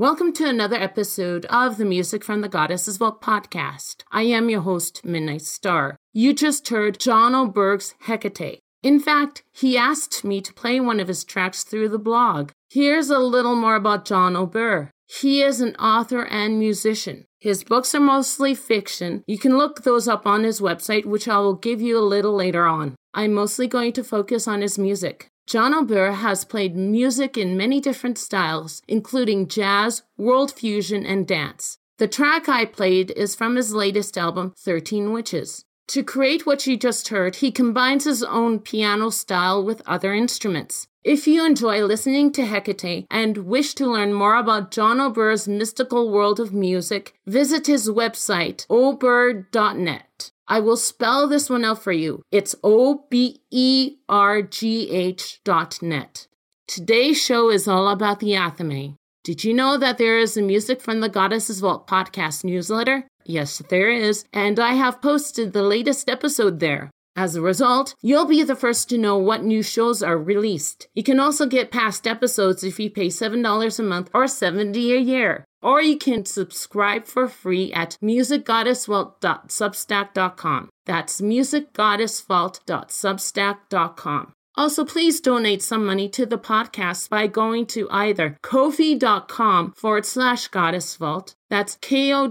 Welcome to another episode of the Music from the Goddesses Vault podcast. I am your host, Midnight Star. You just heard Jon O'bergh's Hecate. In fact, he asked me to play one of his tracks through the blog. Here's a little more about Jon O'bergh. He is an author and musician. His books are mostly fiction. You can look those up on his website, which I will give you a little later on. I'm mostly going to focus on his music. Jon O'bergh has played music in many different styles, including jazz, world fusion, and dance. The track I played is from his latest album, 13 Witches. To create what you just heard, he combines his own piano style with other instruments. If you enjoy listening to Hecate and wish to learn more about Jon O'bergh's mystical world of music, visit his website, obergh.net. I will spell this one out for you. It's O B E R G H dot net. Today's show is all about the Athame. Did you know that there is a Music from the Goddesses Vault podcast newsletter? Yes, there is, and I have posted the latest episode there. As a result, you'll be the first to know what new shows are released. You can also get past episodes if you pay $7 a month or 70 a year. Or you can subscribe for free at musicgoddessvault.substack.com. That's musicgoddessvault.substack.com. Also, please donate some money to the podcast by going to either kofi.com forward slash goddess vault. That's ko-fi.com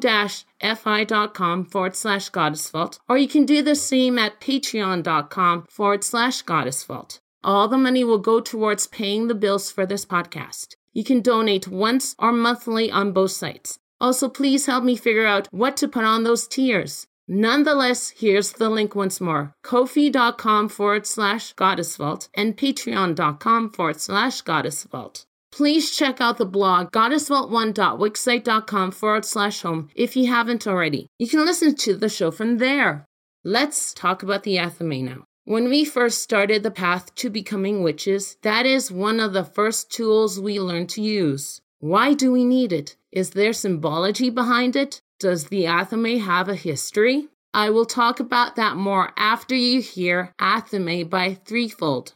forward slash goddess vault. Or you can do the same at patreon.com forward slash goddess vault. All the money will go towards paying the bills for this podcast. You can donate once or monthly on both sites. Also, please help me figure out what to put on those tiers. Nonetheless, here's the link once more kofi.com forward slash goddess vault and patreon.com forward slash goddess vault. Please check out the blog goddessvault1.wixsite.com forward slash home if you haven't already. You can listen to the show from there. Let's talk about the Athame now. When we first started the path to becoming witches, that is one of the first tools we learned to use. Why do we need it? Is there symbology behind it? Does the Athame have a history? I will talk about that more after you hear Athame by Threefold.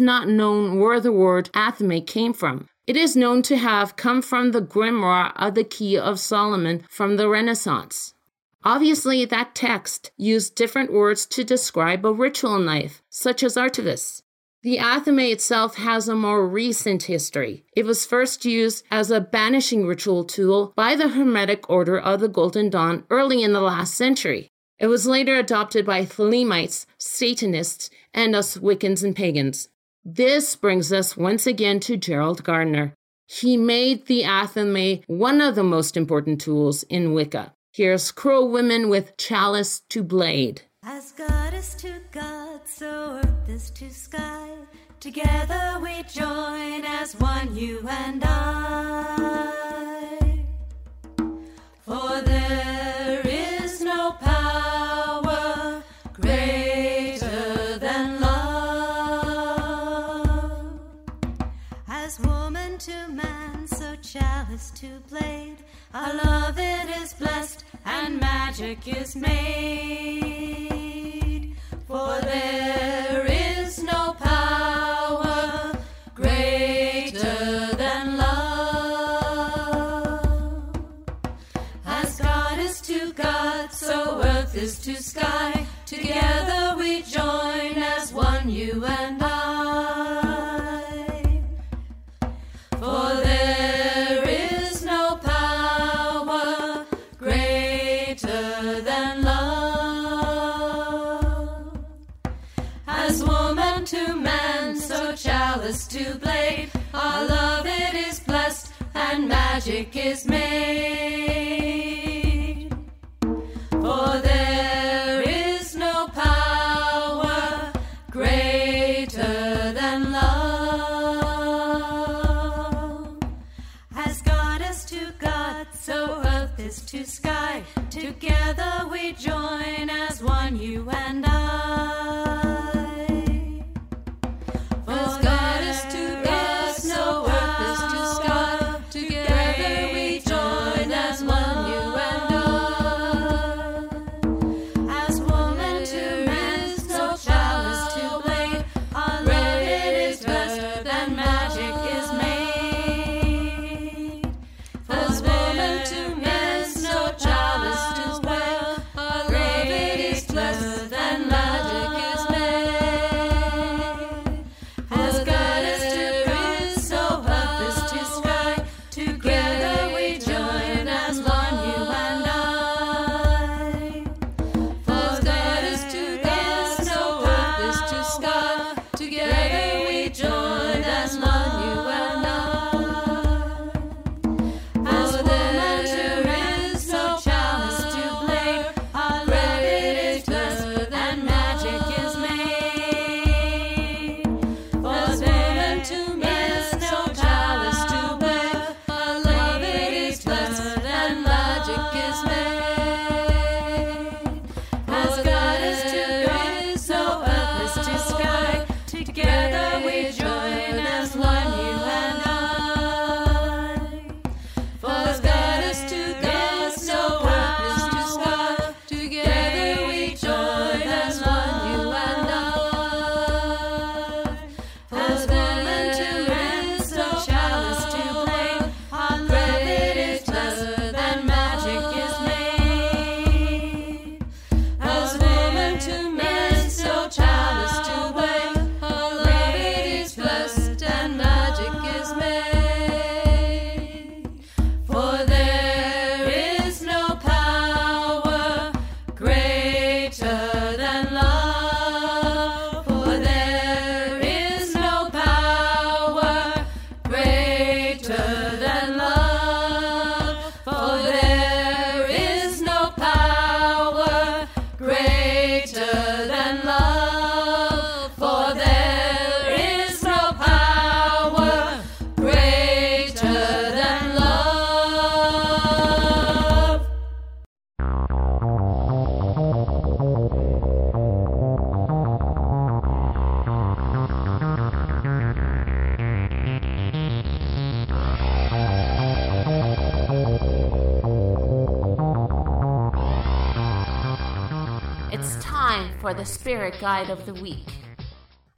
not known where the word Athame came from. It is known to have come from the grimoire of the Key of Solomon from the Renaissance. Obviously, that text used different words to describe a ritual knife, such as artifice. The athame itself has a more recent history. It was first used as a banishing ritual tool by the Hermetic Order of the Golden Dawn early in the last century. It was later adopted by Thelemites, Satanists, and us Wiccans and pagans. This brings us once again to Gerald Gardner. He made the athame one of the most important tools in Wicca. Here's Crow Women with Chalice to Blade. As goddess to God, so earth is to sky. Together we join as one, you and I. For to man, so chalice to blade. Our love it is blessed, and magic is made. Guide of the Week.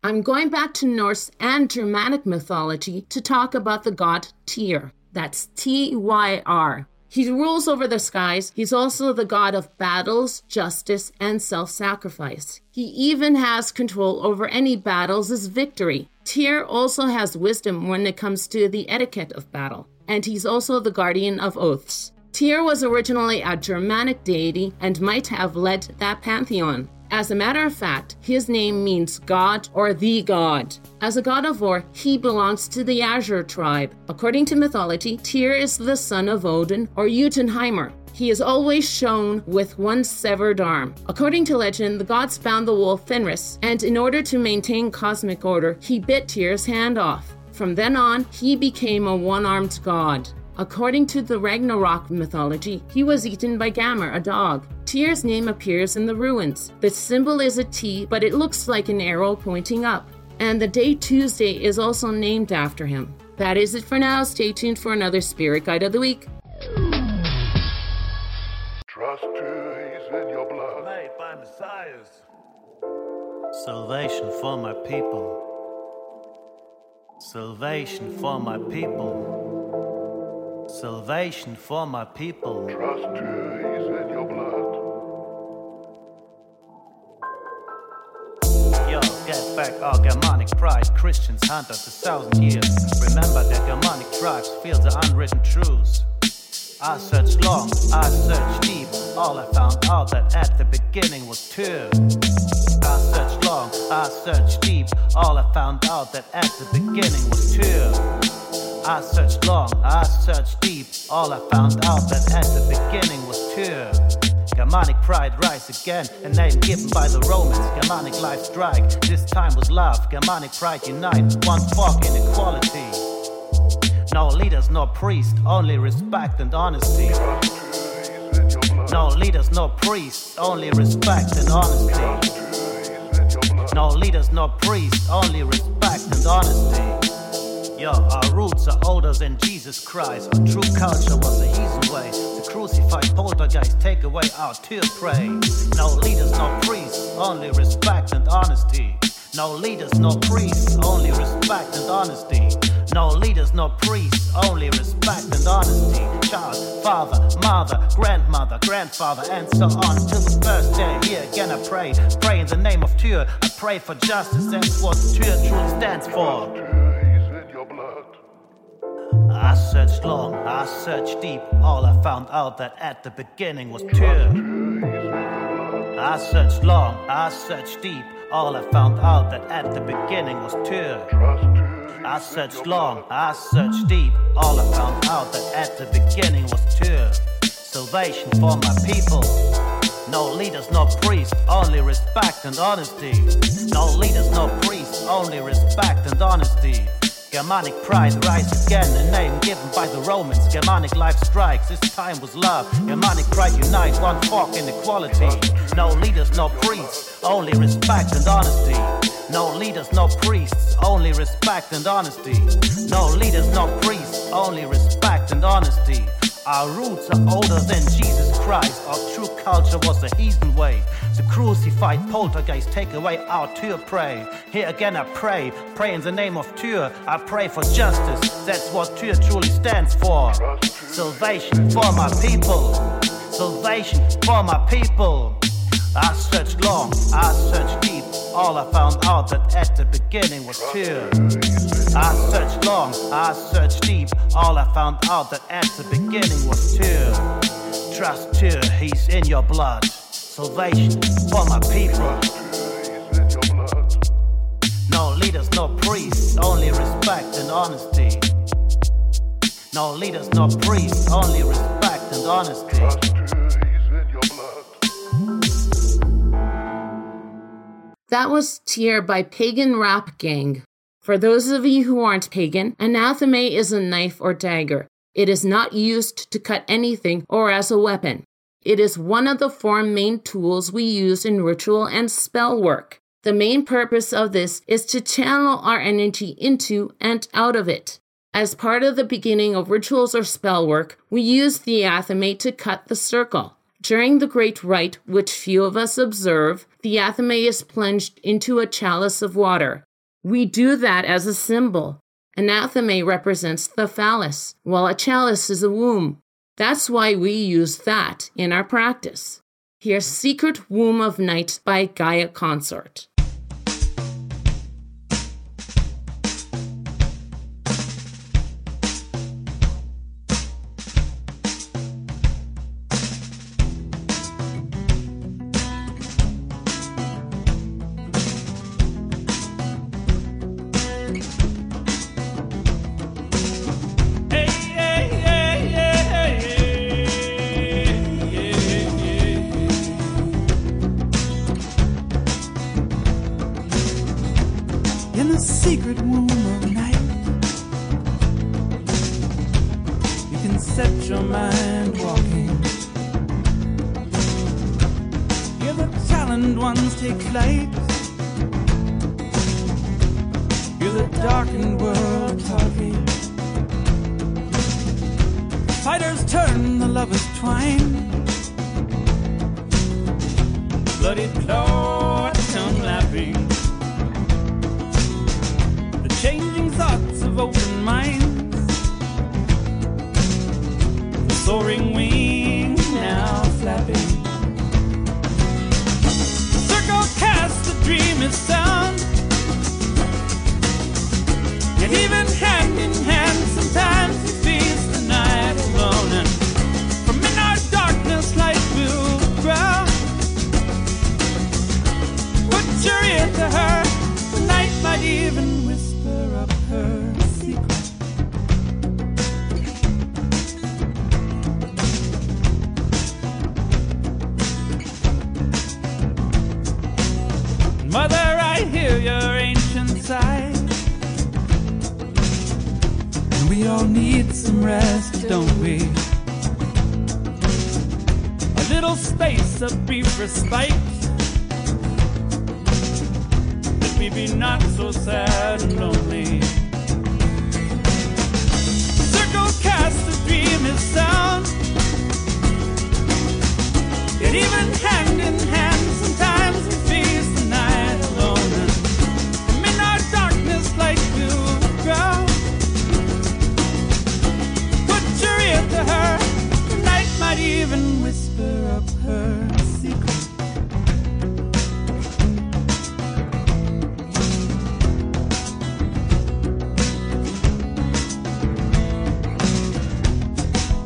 I'm going back to Norse and Germanic mythology to talk about the god Tyr. That's T Y R. He rules over the skies. He's also the god of battles, justice, and self sacrifice. He even has control over any battles as victory. Tyr also has wisdom when it comes to the etiquette of battle, and he's also the guardian of oaths. Tyr was originally a Germanic deity and might have led that pantheon. As a matter of fact, his name means God or the God. As a god of war, he belongs to the Aesir tribe. According to mythology, Tyr is the son of Odin or Jotunheimer. He is always shown with one severed arm. According to legend, the gods bound the wolf Fenris, and in order to maintain cosmic order, he bit Tyr's hand off. From then on, he became a one armed god. According to the Ragnarok mythology, he was eaten by Garmr, a dog. Tyr's name appears in the runes. The symbol is a T, but it looks like an arrow pointing up. And the day Tuesday is also named after him. That is it for now. Stay tuned for another Spirit Guide of the Week. Trust is in your blood. Made by messiahs. Salvation for my people. Salvation for my people. Salvation for my people. Trust is in your blood. Yo, get back our Germanic pride. Christians hunt us a thousand years. Remember that Germanic tribes feel the unwritten truths. I searched long, I searched deep. All I found out that at the beginning was two. I searched long, I searched deep. All I found out that at the beginning was two. I searched long, I searched deep. All I found out that at the beginning was two. Germanic pride rise again, a name given by the Romans. Germanic life strike, this time was love. Germanic pride unite, one fuck inequality. No leaders, no priest, only respect and honesty. In. No leaders, no priests, only respect and honesty. In. No leaders, no priests, only respect and honesty. Yo, our roots are older than Jesus Christ. Our true culture was the easy way to crucify poltergeist, take away our Tyr pray. No leaders, no priests, only respect and honesty. No leaders, no priests, only respect and honesty. No leaders, no priests, only respect and honesty. Child, father, mother, grandmother, grandfather, and so on till the first day. Here again, I pray, pray in the name of Tyr. I pray for justice. That's what Tyr truly stands for. Blood. I searched long, I searched deep. All I found out that at the beginning was Tyr. I searched long, I searched deep. All I found out that at the beginning was is I searched long, I searched deep. All I found out that at the beginning was Tyr. Salvation for my people. No leaders, no priests, only respect and honesty. No leaders, no priests, only respect and honesty. Germanic pride rise again, a name given by the Romans. Germanic life strikes, this time was love. Germanic pride unite, one fork in equality. No leaders, no priests, only respect and honesty. No leaders, no priests, only respect and honesty. No leaders, no priests, only respect and honesty. Our roots are older than Jesus Christ. Our true culture was the heathen way. The crucified poltergeist take away our Tyr prey. Here again I pray, pray in the name of Tyr. I pray for justice. That's what Tyr truly stands for. Salvation for my people. Salvation for my people. I searched long, I searched deep. All I found out that at the beginning was Tyr. I searched long, I searched deep. All I found out that at the beginning was Tyr. Trust Tyr, he's in your blood. Salvation for my people. No leaders, no priests, only respect and honesty. No leaders, no priests, only respect and honesty. That was Tyr by Pagan Rap Gang. For those of you who aren't pagan, an athame is a knife or dagger. It is not used to cut anything or as a weapon. It is one of the four main tools we use in ritual and spell work. The main purpose of this is to channel our energy into and out of it. As part of the beginning of rituals or spell work, we use the athame to cut the circle. During the Great Rite, which few of us observe, the athame is plunged into a chalice of water. We do that as a symbol. An athame represents the phallus, while a chalice is a womb. That's why we use that in our practice. Here's Secret Womb of Night by Gaia Consort.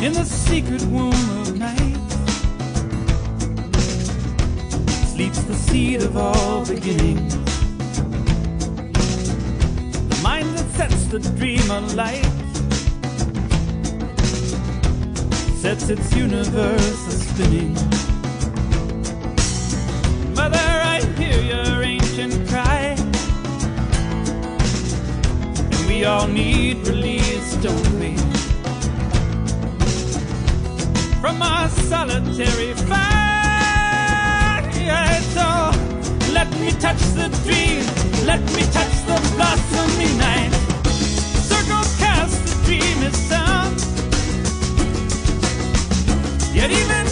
In the secret womb of night sleeps the seed of all beginnings. The mind that sets the dream alight sets its universe a spinning. Mother, I hear your ancient cry, and we all need release, don't we? From our solitary fight. So let me touch the dream, let me touch the blossomy night. Circle cast, the dream is sound. Yet even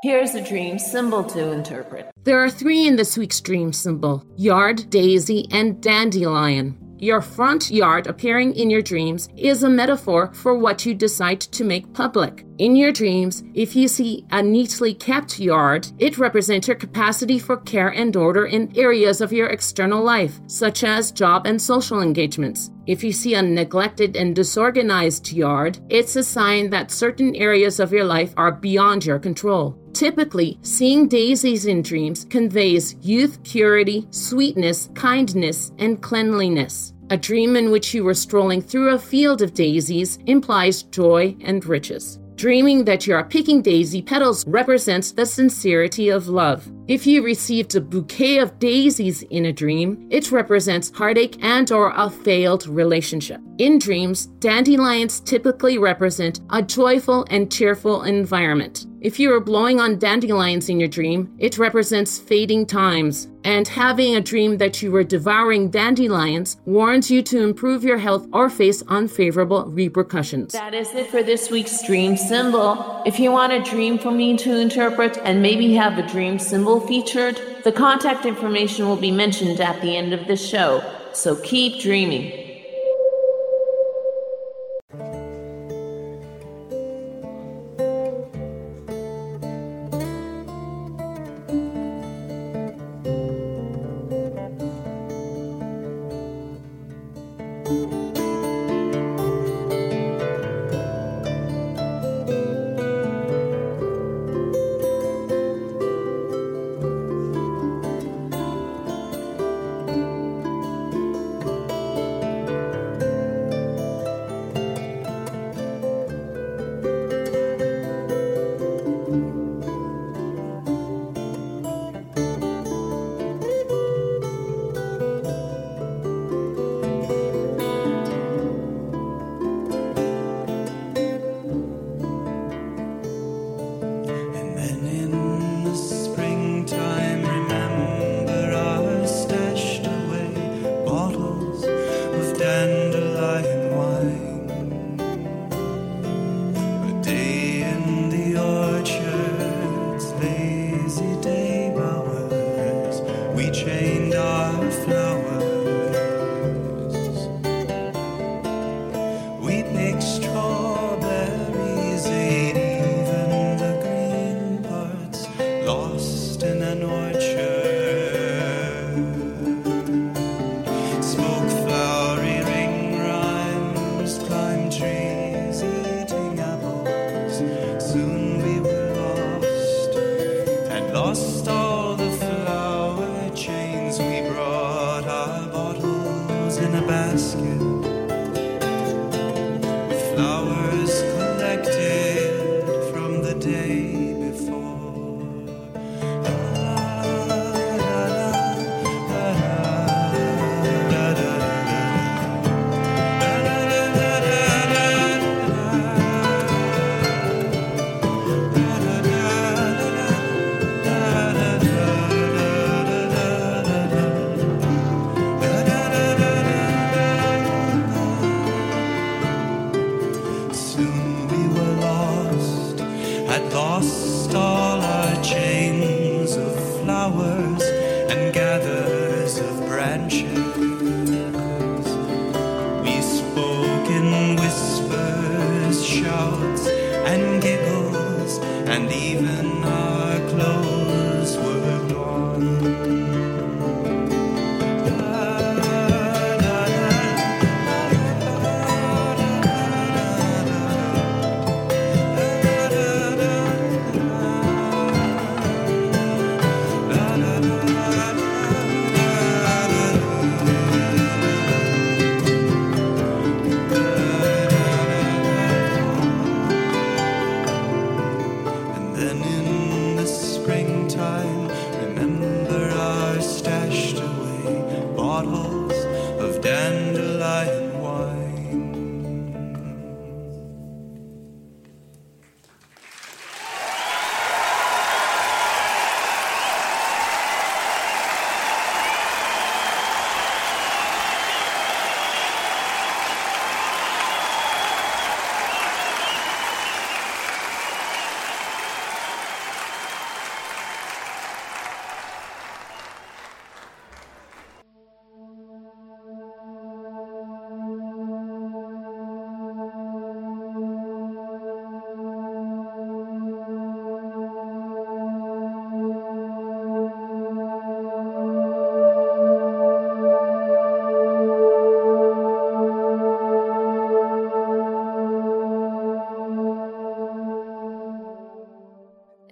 Here's a dream symbol to interpret. There are three in this week's dream symbol yard, daisy, and dandelion. Your front yard appearing in your dreams is a metaphor for what you decide to make public. In your dreams, if you see a neatly kept yard, it represents your capacity for care and order in areas of your external life, such as job and social engagements. If you see a neglected and disorganized yard, it's a sign that certain areas of your life are beyond your control. Typically, seeing daisies in dreams conveys youth, purity, sweetness, kindness, and cleanliness. A dream in which you were strolling through a field of daisies implies joy and riches. Dreaming that you are picking daisy petals represents the sincerity of love. If you received a bouquet of daisies in a dream, it represents heartache and or a failed relationship. In dreams, dandelions typically represent a joyful and cheerful environment. If you are blowing on dandelions in your dream, it represents fading times. And having a dream that you were devouring dandelions warns you to improve your health or face unfavorable repercussions. That is it for this week's dream symbol. If you want a dream for me to interpret and maybe have a dream symbol featured, the contact information will be mentioned at the end of the show. So keep dreaming.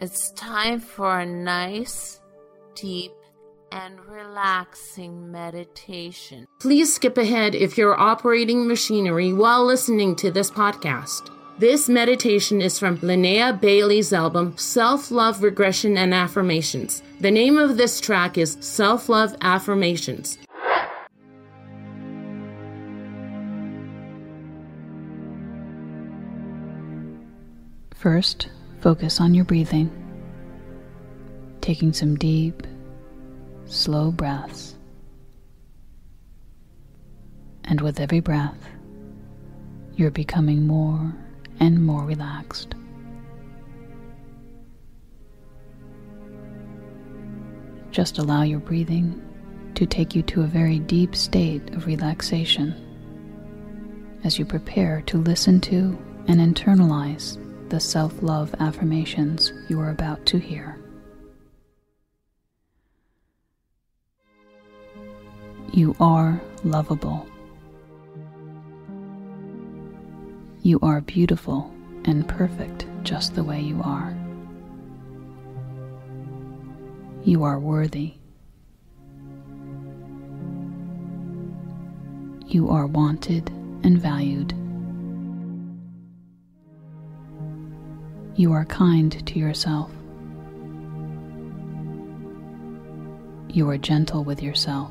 It's time for a nice, deep, and relaxing meditation. Please skip ahead if you're operating machinery while listening to this podcast. This meditation is from Linnea Bailey's album Self Love Regression and Affirmations. The name of this track is Self Love Affirmations. First, focus on your breathing, taking some deep, slow breaths. And with every breath, you're becoming more and more relaxed. Just allow your breathing to take you to a very deep state of relaxation as you prepare to listen to and internalize the self love affirmations you are about to hear. You are lovable. You are beautiful and perfect just the way you are. You are worthy. You are wanted and valued. You are kind to yourself. You are gentle with yourself.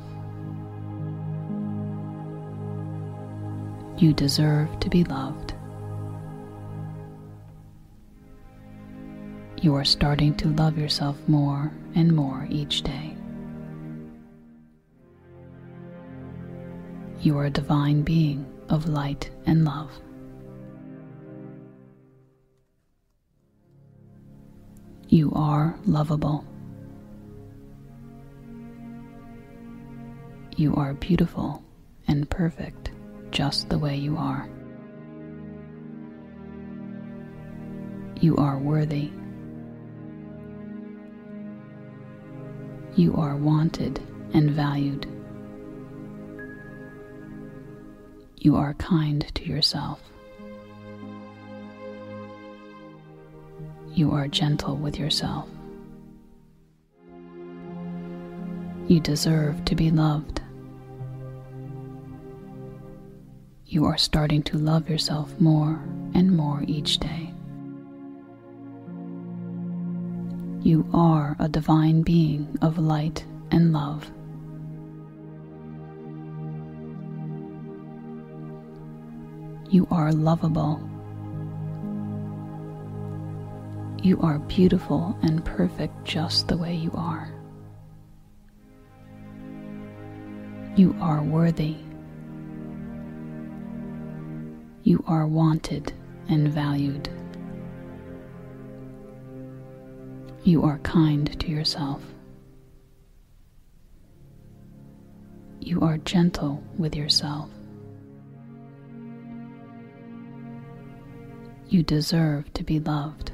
You deserve to be loved. You are starting to love yourself more and more each day. You are a divine being of light and love. You are lovable. You are beautiful and perfect just the way you are. You are worthy. You are wanted and valued. You are kind to yourself. You are gentle with yourself. You deserve to be loved. You are starting to love yourself more and more each day. You are a divine being of light and love. You are lovable. You are beautiful and perfect just the way you are. You are worthy. You are wanted and valued. You are kind to yourself. You are gentle with yourself. You deserve to be loved.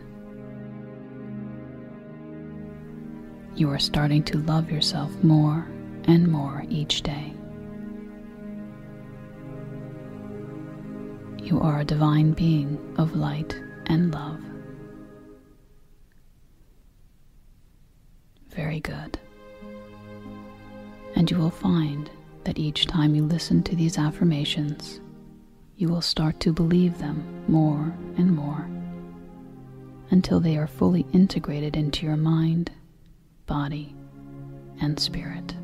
You are starting to love yourself more and more each day. You are a divine being of light and love. Very good. And you will find that each time you listen to these affirmations, you will start to believe them more and more until they are fully integrated into your mind, body, and spirit.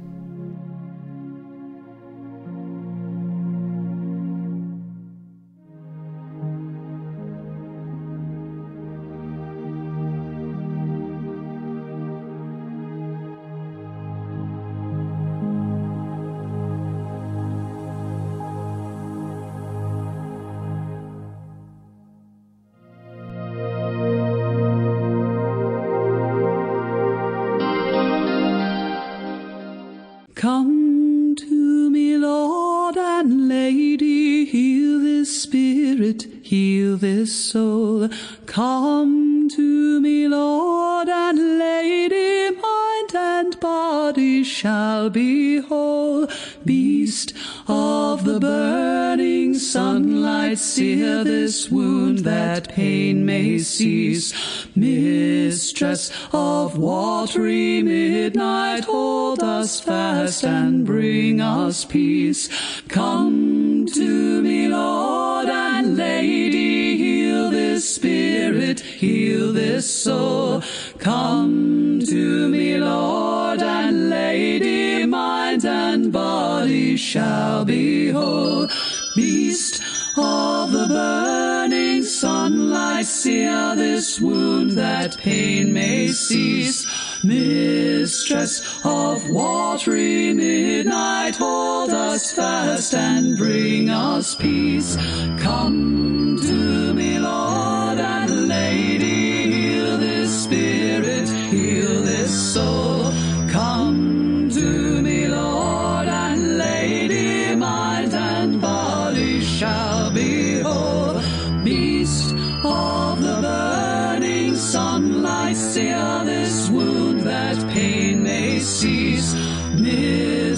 Heal this soul. Come to me, Lord and Lady, mind and body shall be whole. Burning sunlight, sear this wound that pain may cease. Mistress of watery midnight, hold us fast and bring us peace. Come to me, Lord and Lady, spirit, heal this soul. Come to me, Lord and Lady, mind and body shall be whole. Beast of the burning sunlight, sear this wound that pain may cease. Mistress of watery midnight, hold us fast and bring us peace. Come to me, Lord and Lady, heal this spirit, heal this soul.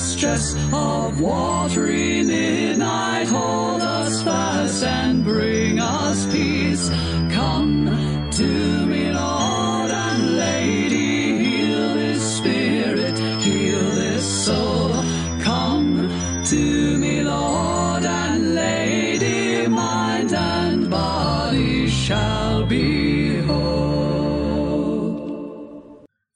Mistress of watery midnight, hold us fast and bring us peace. Come to me, Lord and Lady, heal this spirit, heal this soul. Come to me, Lord and Lady, mind and body shall be whole.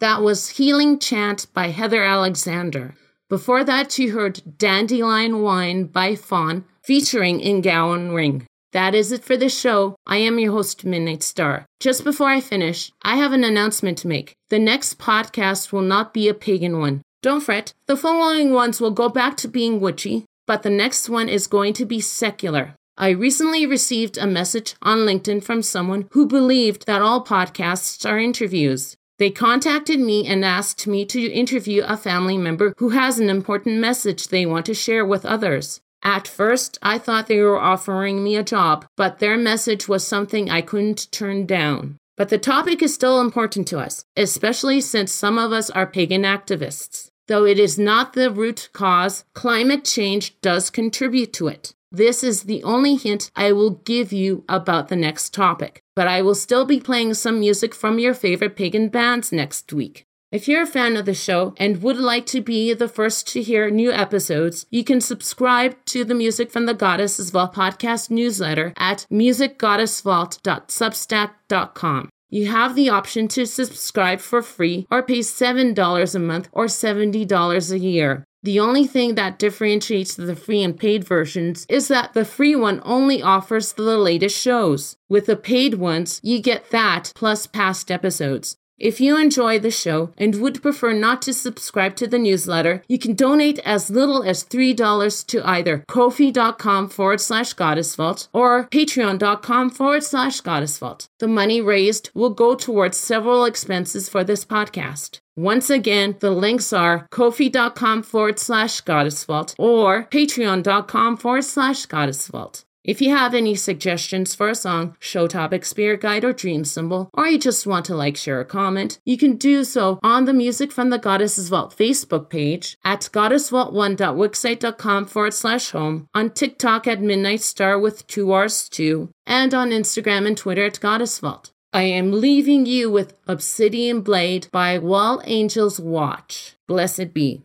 That was Healing Chant by Heather Alexander. Before that, you heard Dandelion Wine by Faun featuring In Gowan Ring. That is it for this show. I am your host, Midnight Star. Just before I finish, I have an announcement to make. The next podcast will not be a pagan one. Don't fret, the following ones will go back to being witchy, but the next one is going to be secular. I recently received a message on LinkedIn from someone who believed that all podcasts are interviews. They contacted me and asked me to interview a family member who has an important message they want to share with others. At first, I thought they were offering me a job, but their message was something I couldn't turn down. But the topic is still important to us, especially since some of us are pagan activists. Though it is not the root cause, climate change does contribute to it. This is the only hint I will give you about the next topic, but I will still be playing some music from your favorite pagan bands next week. If you're a fan of the show and would like to be the first to hear new episodes, you can subscribe to the Music from the Goddesses Vault podcast newsletter at musicgoddessvault.substack.com. You have the option to subscribe for free or pay $7 a month or $70 a year. The only thing that differentiates the free and paid versions is that the free one only offers the latest shows. With the paid ones, you get that plus past episodes. If you enjoy the show and would prefer not to subscribe to the newsletter, you can donate as little as $3 to either kofi.com forward slash goddess vault or patreon.com forward slash goddess vault. The money raised will go towards several expenses for this podcast. Once again, the links are kofi.com forward slash goddess vault or patreon.com forward slash goddess vault. If you have any suggestions for a song, show topic, spirit guide, or dream symbol, or you just want to like, share, or comment, you can do so on the Music from the Goddesses Vault Facebook page at goddessvault1.wixsite.com forward slash home, on TikTok at Midnight Star with two R's too, and on Instagram and Twitter at Goddess Vault. I am leaving you with Obsidian Blade by While Angels Watch. Blessed be.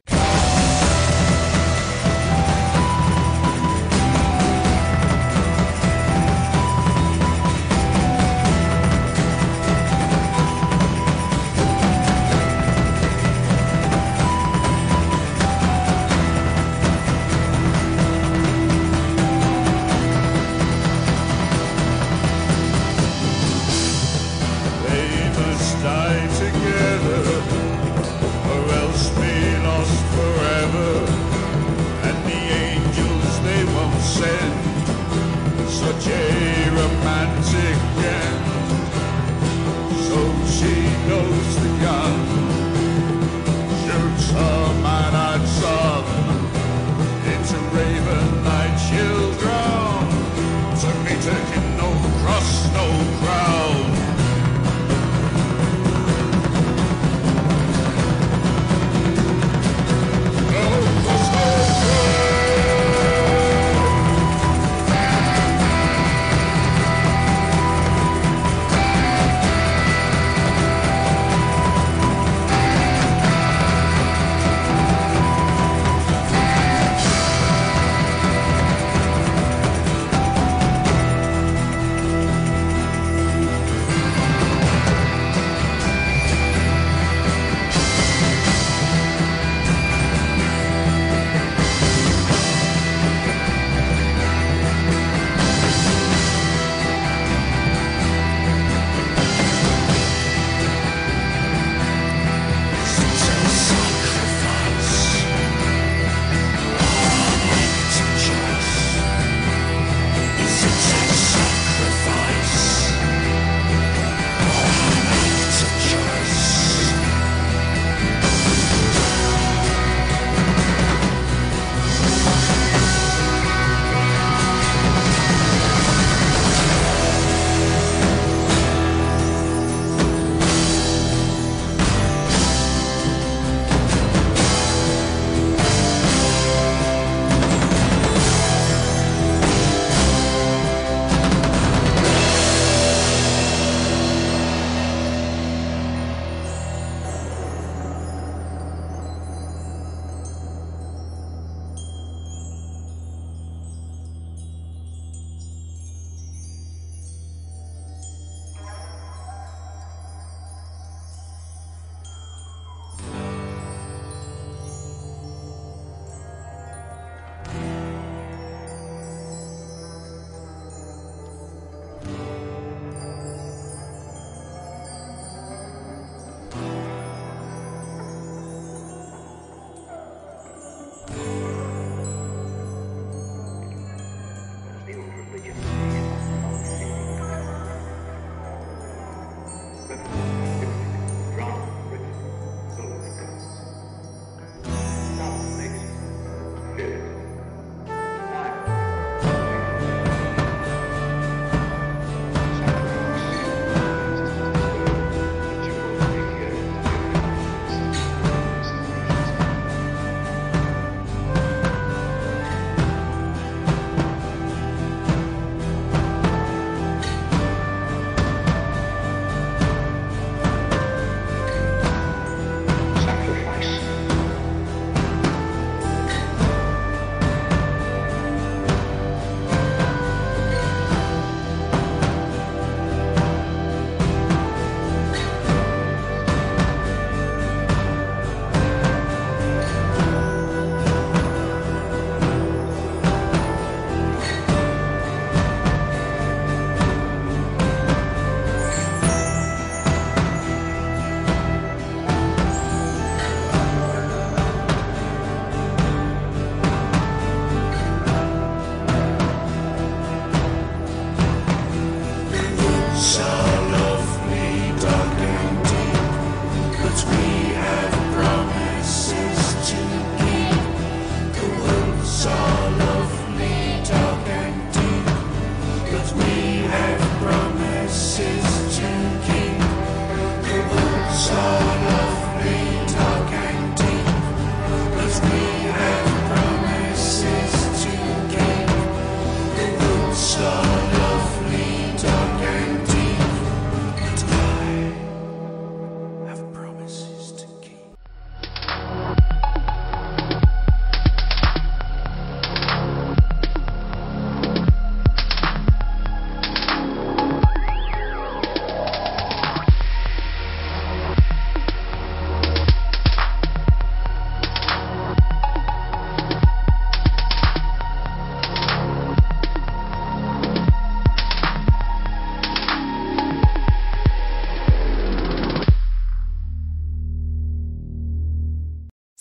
old religion.